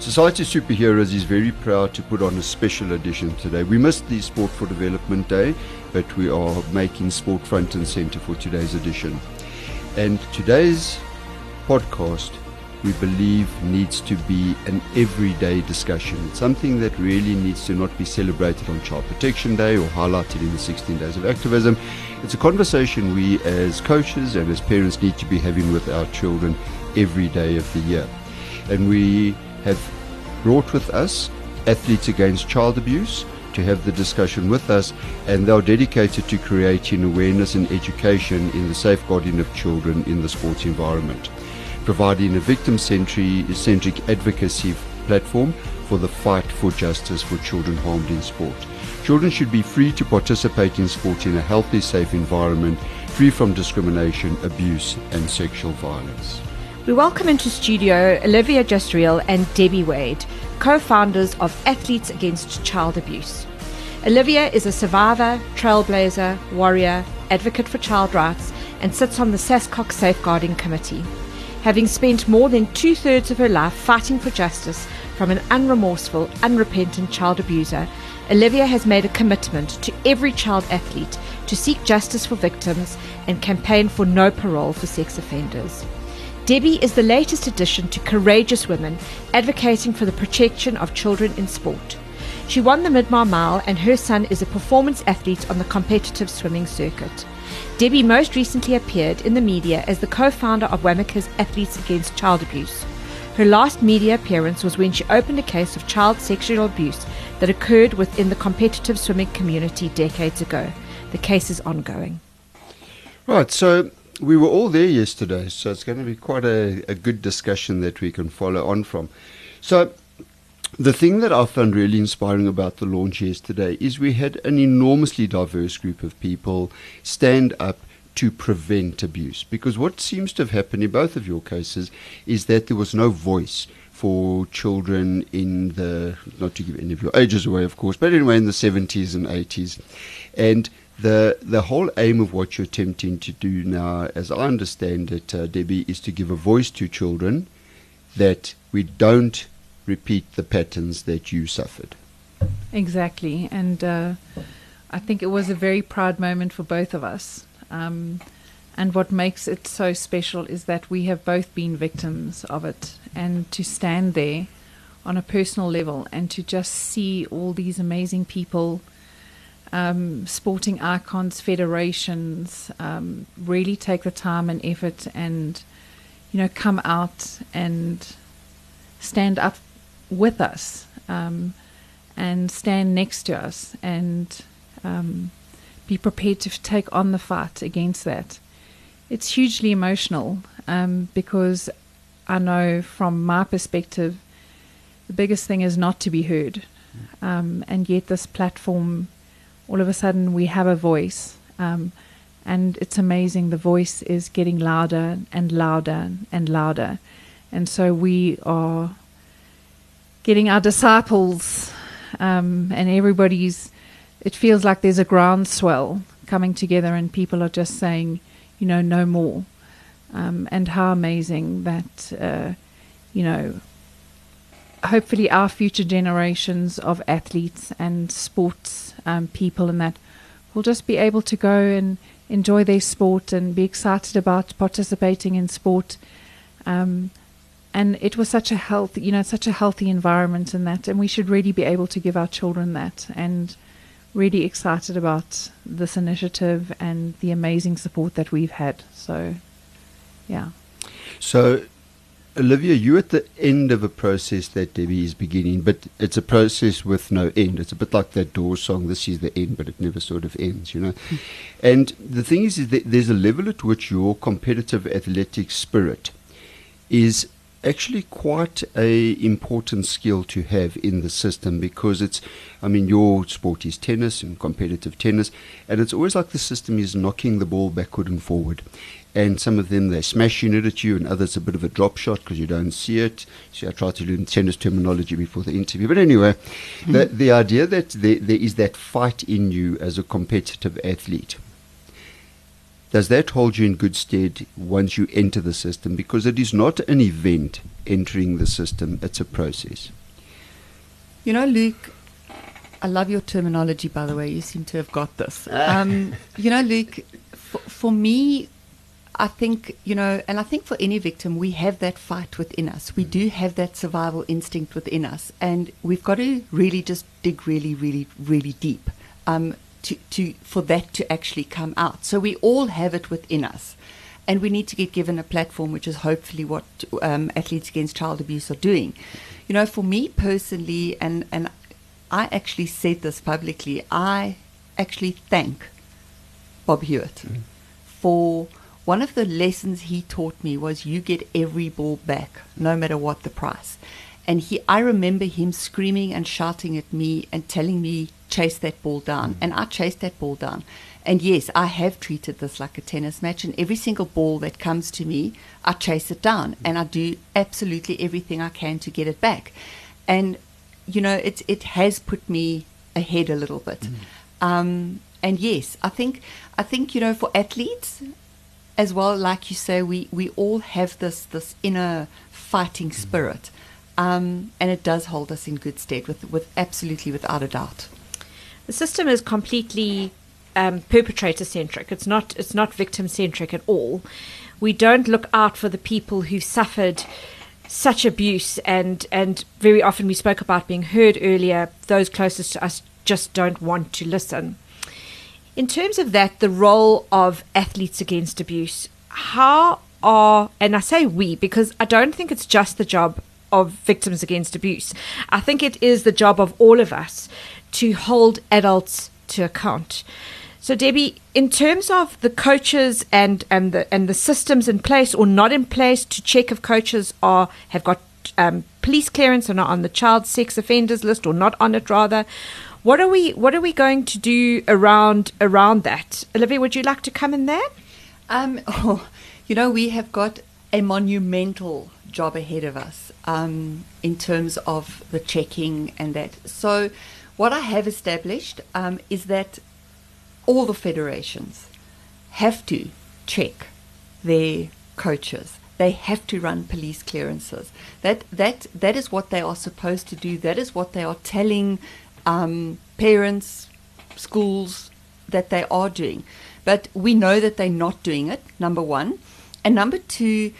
Society Superheroes is very proud to put on a special edition today. We missed the Sport for Development Day, but we are making sport front and center for today's edition. And today's podcast, we believe, needs to be an everyday discussion. It's something that really needs to not be celebrated on Child Protection Day or highlighted in the 16 Days of Activism. It's a conversation we, as coaches and as parents, need to be having with our children every day of the year. And we have brought with us Athletes Against Child Abuse to have the discussion with us, and they're dedicated to creating awareness and education in the safeguarding of children in the sports environment, providing a victim centric advocacy platform for the fight for justice for children harmed in sport. Children should be free to participate in sport in a healthy, safe environment, free from discrimination, abuse, and sexual violence. We welcome into studio Olivia Jasriel and Debbie Wade, co founders of Athletes Against Child Abuse. Olivia is a survivor, trailblazer, warrior, advocate for child rights, and sits on the SASCOC Safeguarding Committee. Having spent more than two thirds of her life fighting for justice from an unremorseful, unrepentant child abuser, Olivia has made a commitment to every child athlete to seek justice for victims and campaign for no parole for sex offenders. Debbie is the latest addition to Courageous Women, advocating for the protection of children in sport. She won the Midmar Mile, and her son is a performance athlete on the competitive swimming circuit. Debbie most recently appeared in the media as the co founder of Wamika's Athletes Against Child Abuse. Her last media appearance was when she opened a case of child sexual abuse that occurred within the competitive swimming community decades ago. The case is ongoing. Right, so we were all there yesterday, so it's going to be quite a, a good discussion that we can follow on from. So, the thing that I found really inspiring about the launch yesterday is we had an enormously diverse group of people stand up to prevent abuse. Because what seems to have happened in both of your cases is that there was no voice for children in the, not to give any of your ages away, of course, but anyway, in the 70s and 80s. And the the whole aim of what you're attempting to do now, as I understand it, uh, Debbie, is to give a voice to children that we don't repeat the patterns that you suffered. Exactly, and uh, I think it was a very proud moment for both of us. Um, and what makes it so special is that we have both been victims of it, and to stand there on a personal level and to just see all these amazing people um, sporting icons, federations um, really take the time and effort and, you know, come out and stand up with us um, and stand next to us and um, be prepared to take on the fight against that. It's hugely emotional um, because I know from my perspective, the biggest thing is not to be heard. Um, and yet, this platform all of a sudden we have a voice. Um, and it's amazing. The voice is getting louder and louder and louder. And so we are getting our disciples, um, and everybody's, it feels like there's a groundswell coming together, and people are just saying, you know, no more. Um, and how amazing that, uh, you know, hopefully our future generations of athletes and sports um, people and that will just be able to go and enjoy their sport and be excited about participating in sport. Um, and it was such a healthy, you know, such a healthy environment in that, and we should really be able to give our children that. And really excited about this initiative and the amazing support that we've had. So, yeah. So Olivia, you're at the end of a process that Debbie is beginning, but it's a process with no end. It's a bit like that Doors song, this is the end, but it never sort of ends, you know. Hmm. and the thing is, is that there's a level at which your competitive athletic spirit is actually quite a important skill to have in the system because it's I mean your sport is tennis and competitive tennis and it's always like the system is knocking the ball backward and forward and some of them they're smashing it at you, and others a bit of a drop shot because you don't see it. So I try to learn tennis terminology before the interview. But anyway, mm-hmm. the, the idea that there, there is that fight in you as a competitive athlete does that hold you in good stead once you enter the system? Because it is not an event entering the system, it's a process. You know, Luke, I love your terminology, by the way. You seem to have got this. Um, you know, Luke, for, for me, I think, you know, and I think for any victim, we have that fight within us. We do have that survival instinct within us. And we've got to really just dig really, really, really deep um, to, to, for that to actually come out. So we all have it within us. And we need to get given a platform, which is hopefully what um, Athletes Against Child Abuse are doing. You know, for me personally, and, and I actually said this publicly, I actually thank Bob Hewitt mm. for one of the lessons he taught me was you get every ball back, no matter what the price. And he, I remember him screaming and shouting at me and telling me, chase that ball down. And I chased that ball down. And yes, I have treated this like a tennis match. And every single ball that comes to me, I chase it down. And I do absolutely everything I can to get it back. And, you know, it's, it has put me ahead a little bit. Mm. Um, and yes, I think, I think, you know, for athletes, as well, like you say, we, we all have this this inner fighting spirit, um, and it does hold us in good stead, with with absolutely without a doubt. The system is completely um, perpetrator centric. It's not it's not victim centric at all. We don't look out for the people who suffered such abuse, and and very often we spoke about being heard earlier. Those closest to us just don't want to listen. In terms of that, the role of athletes against abuse, how are, and I say we because I don't think it's just the job of victims against abuse. I think it is the job of all of us to hold adults to account. So Debbie, in terms of the coaches and, and the and the systems in place or not in place to check if coaches are have got um, police clearance or not on the child sex offenders list or not on it rather, what are we What are we going to do around around that? Olivia, would you like to come in there? Um, oh, you know, we have got a monumental job ahead of us um, in terms of the checking and that. So, what I have established um, is that all the federations have to check their coaches. They have to run police clearances. That that that is what they are supposed to do. That is what they are telling um, parents, schools that they are doing. But we know that they're not doing it, number one. And number two,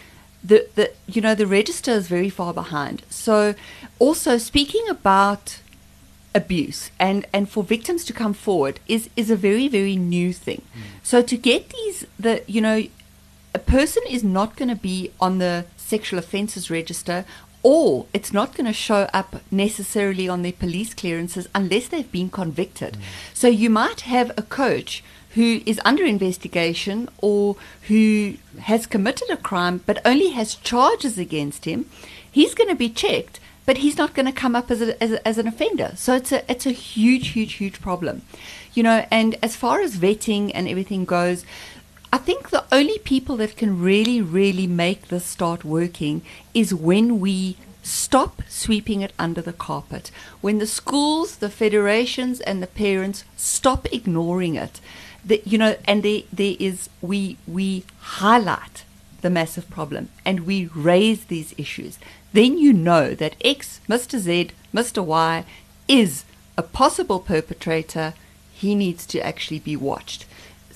the, the you know the register is very far behind. So also speaking about abuse and and for victims to come forward is is a very very new thing. Mm. So to get these the you know a person is not going to be on the sexual offences register or it's not going to show up necessarily on their police clearances unless they've been convicted. Mm. So you might have a coach who is under investigation or who has committed a crime but only has charges against him. He's going to be checked, but he's not going to come up as, a, as, a, as an offender. So it's a it's a huge, huge, huge problem, you know. And as far as vetting and everything goes, I think the only people that can really, really make this start working is when we stop sweeping it under the carpet. When the schools, the federations, and the parents stop ignoring it. The, you know, and there, there is, we, we highlight the massive problem and we raise these issues. Then you know that X, Mr. Z, Mr. Y is a possible perpetrator. He needs to actually be watched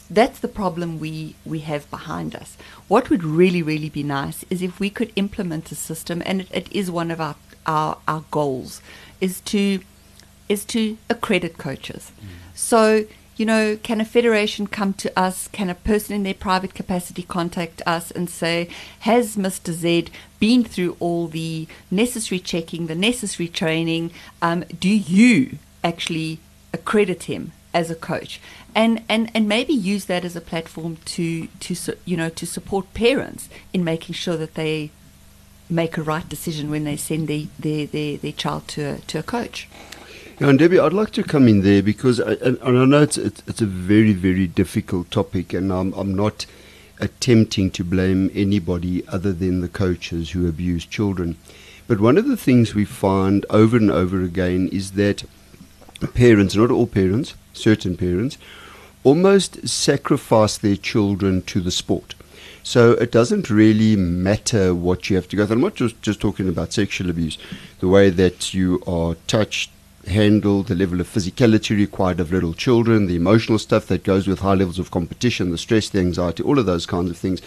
that's the problem we, we have behind us. What would really, really be nice is if we could implement a system, and it, it is one of our, our, our goals, is to is to accredit coaches. Mm. So, you know, can a federation come to us? Can a person in their private capacity contact us and say, has Mr. Z been through all the necessary checking, the necessary training? Um, do you actually accredit him as a coach? and, and, and maybe use that as a platform to, to you know to support parents in making sure that they make a right decision when they send their, their, their, their child to a, to a coach. Yeah, and Debbie, I'd like to come in there because I, and, and I know it's, it's, it's a very very difficult topic, and I'm I'm not attempting to blame anybody other than the coaches who abuse children. But one of the things we find over and over again is that parents, not all parents, certain parents, almost sacrifice their children to the sport. So it doesn't really matter what you have to go through. I'm not just, just talking about sexual abuse, the way that you are touched, handled, the level of physicality required of little children, the emotional stuff that goes with high levels of competition, the stress, the anxiety, all of those kinds of things.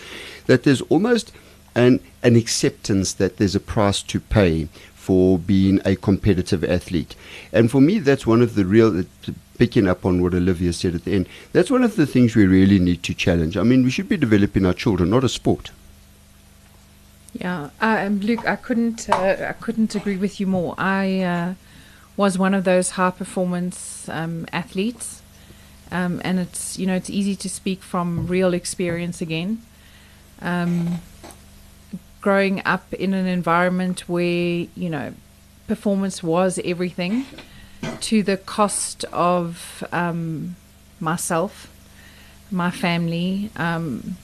That there's almost an, an acceptance that there's a price to pay for being a competitive athlete. And for me, that's one of the real, picking up on what Olivia said at the end, that's one of the things we really need to challenge. I mean, we should be developing our children, not a sport. Yeah, uh, Luke, I couldn't, uh, I couldn't agree with you more. I uh, was one of those high performance um, athletes, um, and it's you know it's easy to speak from real experience again. Um, growing up in an environment where you know performance was everything to the cost of um, myself, my family. Um,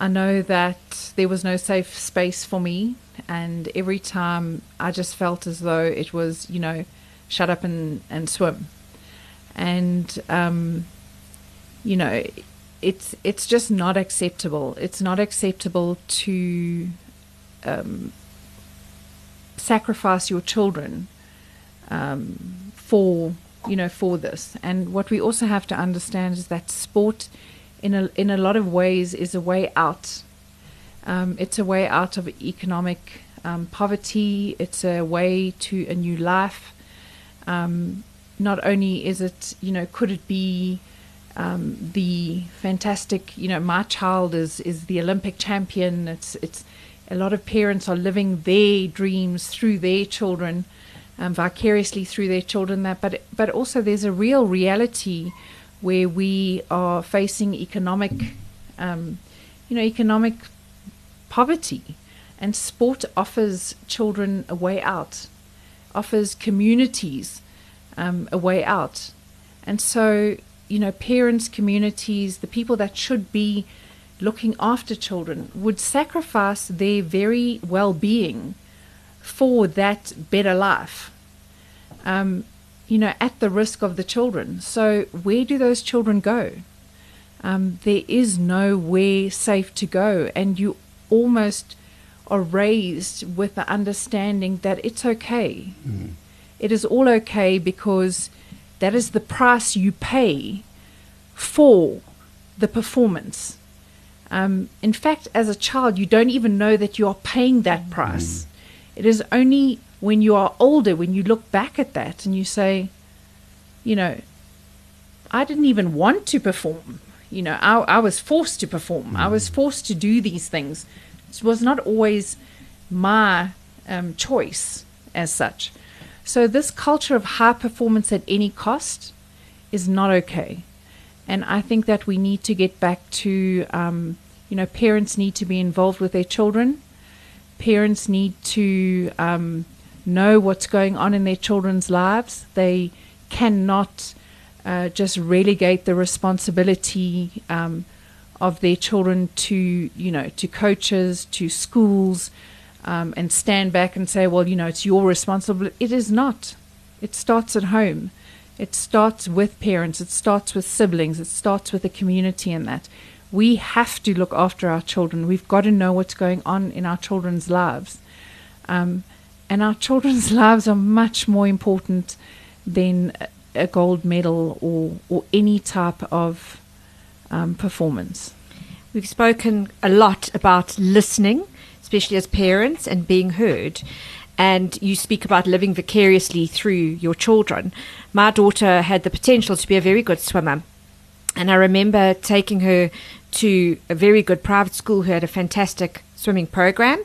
I know that there was no safe space for me, and every time I just felt as though it was, you know, shut up and, and swim. And, um, you know, it's it's just not acceptable. It's not acceptable to um, sacrifice your children um, for you know for this. And what we also have to understand is that sport, in a in a lot of ways, is a way out. Um, it's a way out of economic um, poverty. It's a way to a new life. Um, not only is it you know could it be um, the fantastic you know my child is is the Olympic champion. It's it's a lot of parents are living their dreams through their children um, vicariously through their children that but but also there's a real reality where we are facing economic um, you know economic poverty. And sport offers children a way out offers communities um, a way out. And so you know parents communities the people that should be looking after children would sacrifice their very well-being for that better life, um, you know, at the risk of the children. So, where do those children go? Um, there is nowhere safe to go, and you almost are raised with the understanding that it's okay. Mm. It is all okay because that is the price you pay for the performance. Um, in fact, as a child, you don't even know that you are paying that price. Mm. It is only when you are older, when you look back at that and you say, you know, I didn't even want to perform. You know, I, I was forced to perform. Mm. I was mm. forced to do these things. It was not always my um, choice as such. So, this culture of high performance at any cost is not okay. And I think that we need to get back to, um, you know, parents need to be involved with their children. Parents need to um, know what's going on in their children's lives. They cannot uh, just relegate the responsibility um, of their children to, you know, to coaches, to schools, um, and stand back and say, well, you know, it's your responsibility. It is not. It starts at home. It starts with parents, it starts with siblings, it starts with the community and that. We have to look after our children. We've got to know what's going on in our children's lives. Um, and our children's lives are much more important than a gold medal or, or any type of um, performance. We've spoken a lot about listening, especially as parents, and being heard and you speak about living vicariously through your children. My daughter had the potential to be a very good swimmer. And I remember taking her to a very good private school who had a fantastic swimming program.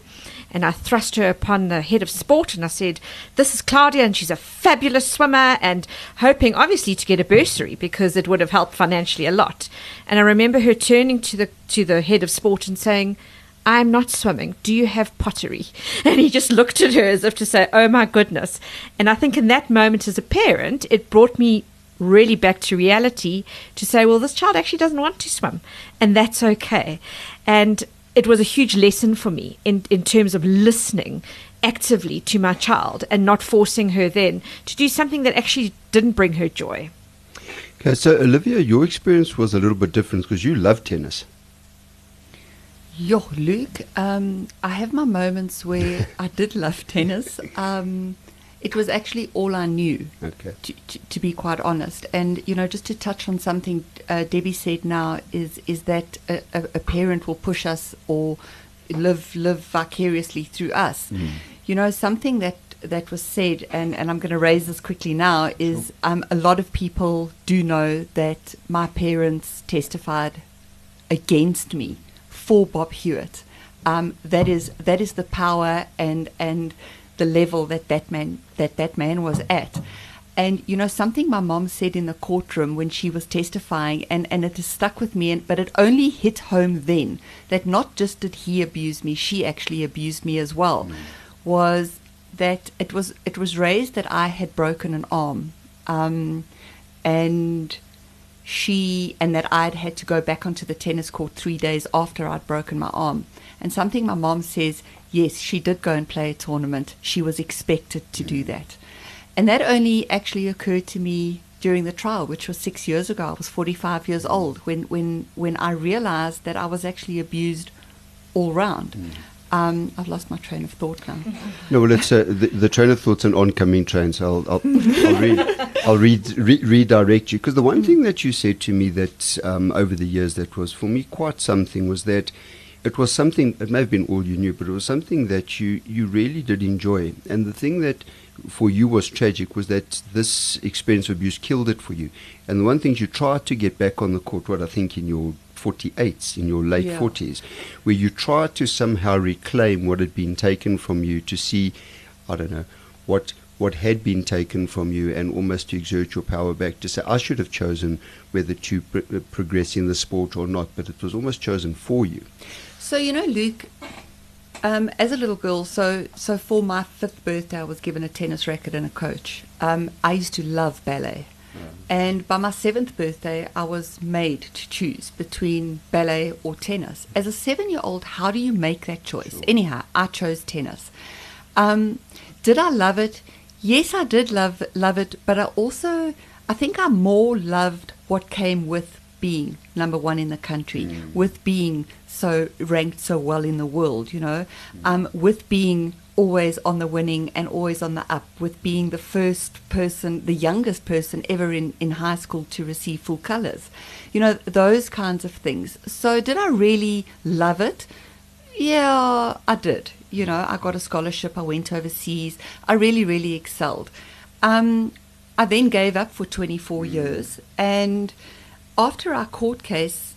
And I thrust her upon the head of sport and I said, This is Claudia, and she's a fabulous swimmer, and hoping obviously to get a bursary because it would have helped financially a lot. And I remember her turning to the to the head of sport and saying, I'm not swimming. Do you have pottery? And he just looked at her as if to say, Oh my goodness. And I think in that moment as a parent, it brought me really back to reality to say, Well, this child actually doesn't want to swim. And that's okay. And it was a huge lesson for me in, in terms of listening actively to my child and not forcing her then to do something that actually didn't bring her joy. Okay, so Olivia, your experience was a little bit different because you love tennis. Yo, Luke, um, I have my moments where I did love tennis. Um, it was actually all I knew, Okay. to, to, to be quite honest. And you know, just to touch on something uh, Debbie said now is is that a, a, parent will push us or live live vicariously through us. You know, something that that was said, and, and I'm going to raise this quickly now, is um, a lot of people do know that my parents testified against me for Bob Hewitt. Um, that is that is the power and and the level that that man that that man was at. And you know something my mom said in the courtroom when she was testifying, and, and it has stuck with me. And, but it only hit home then that not just did he abuse me, she actually abused me as well. Was that it was it was raised that I had broken an arm, um, and she and that I'd had to go back onto the tennis court three days after I'd broken my arm. And something my mom says, yes, she did go and play a tournament. She was expected to do that. And that only actually occurred to me during the trial, which was six years ago. I was 45 years old when, when, when I realized that I was actually abused all round. Hmm. Um, I've lost my train of thought now. No, well, it's uh, the, the train of thought's an oncoming train, so I'll I'll, I'll, read, I'll read, re- redirect you because the one thing that you said to me that um, over the years that was for me quite something was that it was something. It may have been all you knew, but it was something that you you really did enjoy. And the thing that for you was tragic was that this experience of abuse killed it for you. And the one thing you tried to get back on the court, what I think in your 48s, in your late Yeah. 40s, where you try to somehow reclaim what had been taken from you to see, I don't know, what what had been taken from you and almost to exert your power back to say, I should have chosen whether to pr- progress in the sport or not, but it was almost chosen for you. So you know, Luke, um, as a little girl, so so for my fifth birthday, I was given a tennis racket and a coach. Um, I used to love ballet, and by my seventh birthday, I was made to choose between ballet or tennis. As a seven-year-old, how do you make that choice? Anyhow, I chose tennis. Um, did I love it? Yes, I did love love it, but I also I think I more loved what came with being number one in the country, with being so ranked so well in the world, you know, um, with being always on the winning and always on the up, with being the first person, the youngest person ever in, in high school to receive full colors, you know, those kinds of things. So, did I really love it? Yeah, I did. You know, I got a scholarship. I went overseas. I really, really excelled. Um, I then gave up for 24 years. And after our court case,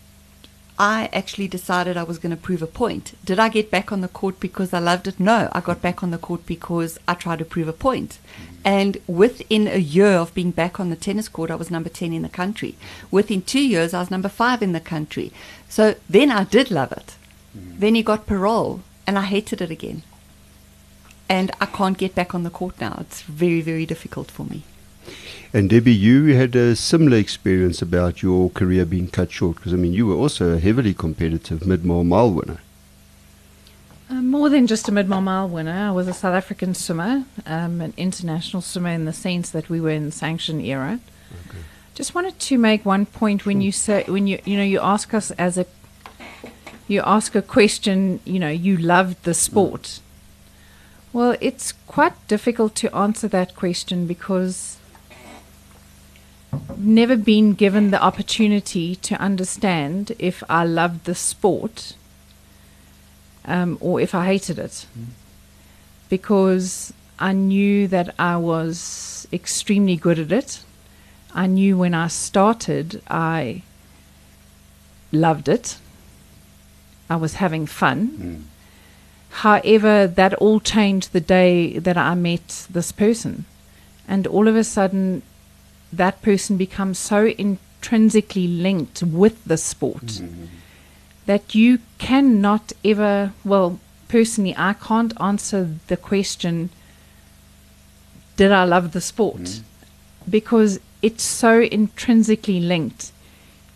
I actually decided I was going to prove a point. Did I get back on the court because I loved it? No, I got back on the court because I tried to prove a point. And within a year of being back on the tennis court, I was number 10 in the country. Within two years, I was number five in the country. So then I did love it. Mm-hmm. Then he got parole, and I hated it again. And I can't get back on the court now. It's very, very difficult for me. And Debbie, you had a similar experience about your career being cut short because I mean you were also a heavily competitive Midmar mile winner. Uh, more than just a Midmar mile winner, I was a South African swimmer, um, an international swimmer in the sense that we were in the sanction era. Just wanted to make one point when you say when you you know you ask us as a you ask a question, you know, you loved the sport. Well, it's quite difficult to answer that question because never been given the opportunity to understand if I loved the sport um, or if I hated it. Because I knew that I was extremely good at it. I knew when I started, I loved it. I was having fun. However, that all changed the day that I met this person. And all of a sudden, that person becomes so intrinsically linked with the sport mm-hmm. that you cannot ever, well, personally, I can't answer the question, did I love the sport? Mm-hmm. Because it's so intrinsically linked.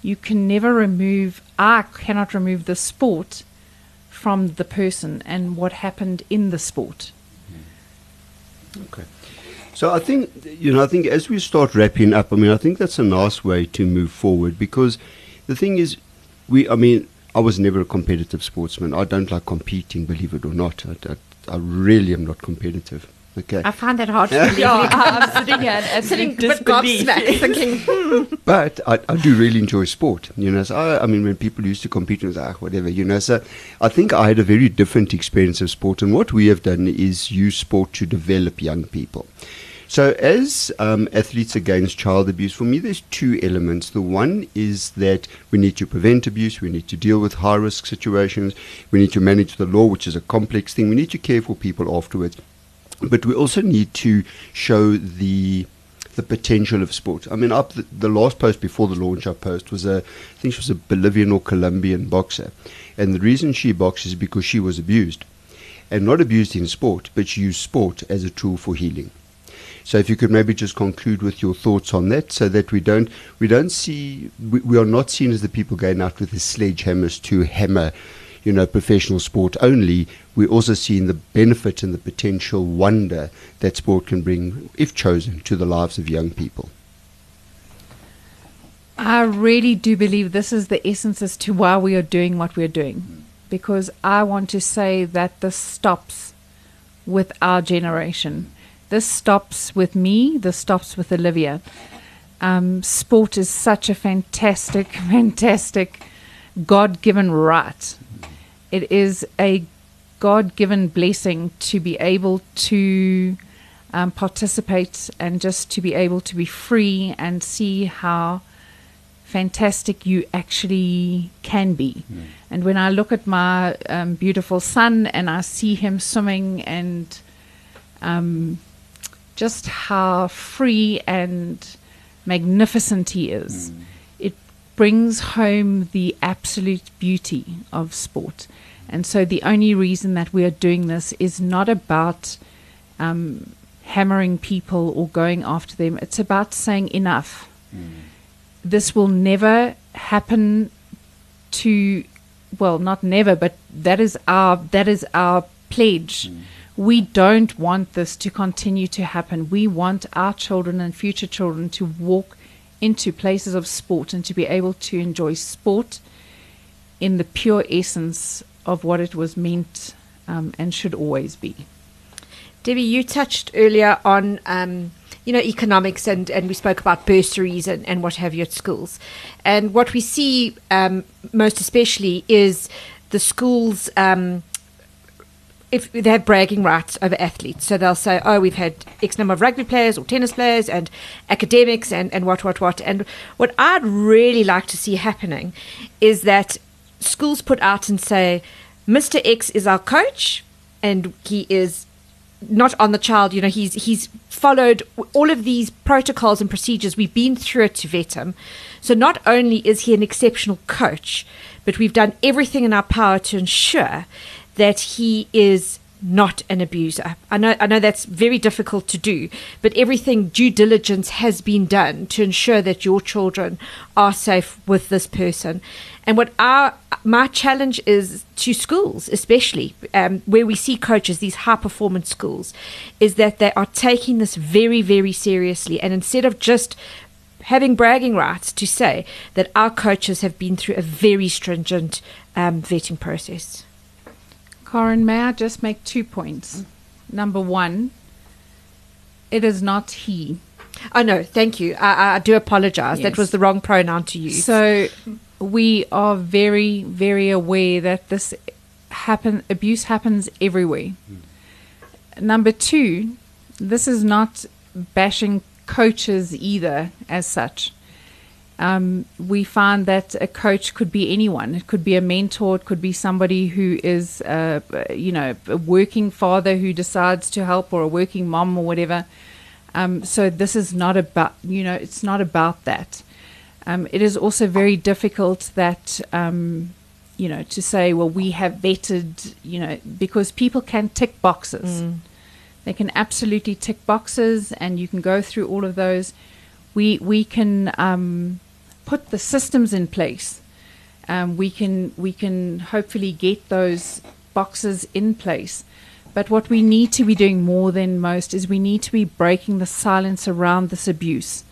You can never remove, I cannot remove the sport from the person and what happened in the sport. Mm-hmm. Okay. So I think you know I think as we start wrapping up, I mean I think that's a nice way to move forward because the thing is, we I mean I was never a competitive sportsman. I don't like competing, believe it or not. I, I, I really am not competitive. Okay. I find that hard to believe. Yeah, I- I'm sitting here and sitting sitting but disbelief. gobsmacked, thinking, hmm. But I, I do really enjoy sport, you know. So I, I mean, when people used to compete, it was like, ah, whatever, you know. So I think I had a very different experience of sport, and what we have done is use sport to develop young people. So as um, athletes against child abuse, for me, there's two elements. The one is that we need to prevent abuse, we need to deal with high risk situations, we need to manage the law, which is a complex thing. We need to care for people afterwards, but we also need to show the the potential of sport. I mean, up the, the last post before the launch I post was a, I think she was a Bolivian or Colombian boxer, and the reason she boxes is because she was abused, and not abused in sport, but she used sport as a tool for healing. So if you could maybe just conclude with your thoughts on that, so that we don't we don't see we, we are not seen as the people going out with the sledgehammers to hammer, you know, professional sport only. We're also seeing the benefit and the potential wonder that sport can bring, if chosen, to the lives of young people. I really do believe this is the essence as to why we are doing what we're doing. Because I want to say that this stops with our generation. This stops with me, this stops with Olivia. Um, sport is such a fantastic, fantastic God given right. It is a God given blessing to be able to um, participate and just to be able to be free and see how fantastic you actually can be. And when I look at my um, beautiful son and I see him swimming and um, just how free and magnificent he is, it brings home the absolute beauty of sport. And so the only reason that we are doing this is not about um, hammering people or going after them. It's about saying enough. This will never happen to, well, not never, but that is our that is our pledge. We don't want this to continue to happen. We want our children and future children to walk into places of sport and to be able to enjoy sport in the pure essence of what it was meant um, and should always be. Debbie, you touched earlier on, um, you know, economics, and, and we spoke about bursaries and, and what have you at schools. And what we see um, most especially is the schools. Um, if they have bragging rights over athletes, so they'll say, "Oh, we've had X number of rugby players or tennis players and academics and, and what what what." And what I'd really like to see happening is that schools put out and say, "Mr. X is our coach, and he is not on the child. You know, he's he's followed all of these protocols and procedures. We've been through it to vet him. So not only is he an exceptional coach, but we've done everything in our power to ensure that he is not an abuser. I know I know that's very difficult to do, but everything due diligence has been done to ensure that your children are safe with this person. And what our my challenge is to schools, especially um, where we see coaches, these high performance schools, is that they are taking this very very seriously, and instead of just having bragging rights to say that our coaches have been through a very stringent um, vetting process. Corin, may I just make two points? Number one, it is not he. Oh no, thank you. I, I do apologize. That was the wrong pronoun to use. So we are very, very aware that this happen abuse happens everywhere. Hmm. Number two, this is not bashing coaches either as such. Um, we find that a coach could be anyone. It could be a mentor. It could be somebody who is, uh, you know, a working father who decides to help, or a working mom, or whatever. Um, so this is not about, you know, it's not about that. Um, it is also very difficult that, um, you know, to say, well, we have vetted, you know, because people can tick boxes. They can absolutely tick boxes, and you can go through all of those. We we can um, put the systems in place. Um, we can we can hopefully get those boxes in place, But what we need to be doing more than most is we need to be breaking the silence around this abuse.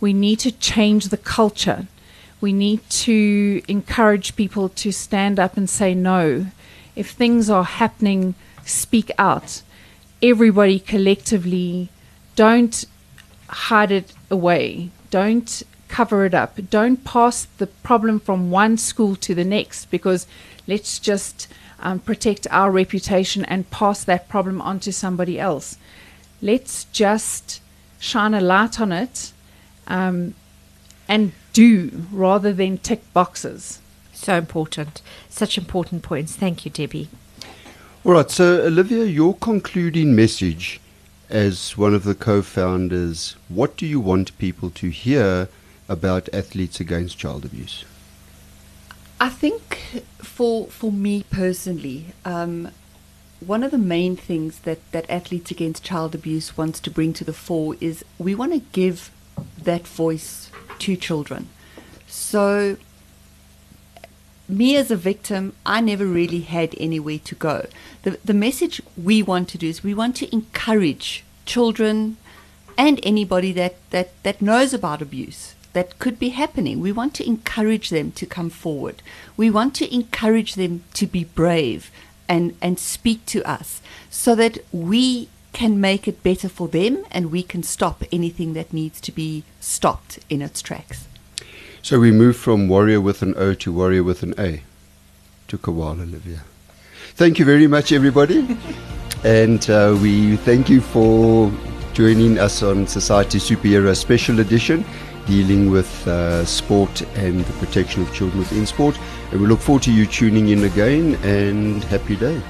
We need to change the culture. We need to encourage people to stand up and say no. If things are happening, speak out. Everybody collectively, don't hide it away. Don't cover it up. Don't pass the problem from one school to the next because let's just um, protect our reputation and pass that problem on to somebody else. Let's just shine a light on it um, and do rather than tick boxes. So important. Such important points. Thank you, Debbie. All right, so Olivia, your concluding message as one of the co founders, what do you want people to hear about Athletes Against Child Abuse? I think for for me personally, um, one of the main things that, that Athletes Against Child Abuse wants to bring to the fore is we want to give that voice to children. So, me as a victim, I never really had anywhere to go. The, the message we want to do is we want to encourage children and anybody that, that, that knows about abuse that could be happening. We want to encourage them to come forward. We want to encourage them to be brave and, and speak to us so that we can make it better for them and we can stop anything that needs to be stopped in its tracks. So we move from warrior with an O to warrior with an A. Took a while, Olivia. Thank you very much, everybody. and uh, we thank you for joining us on Society Superhero Special Edition dealing with uh, sport and the protection of children within sport. And we look forward to you tuning in again and happy day.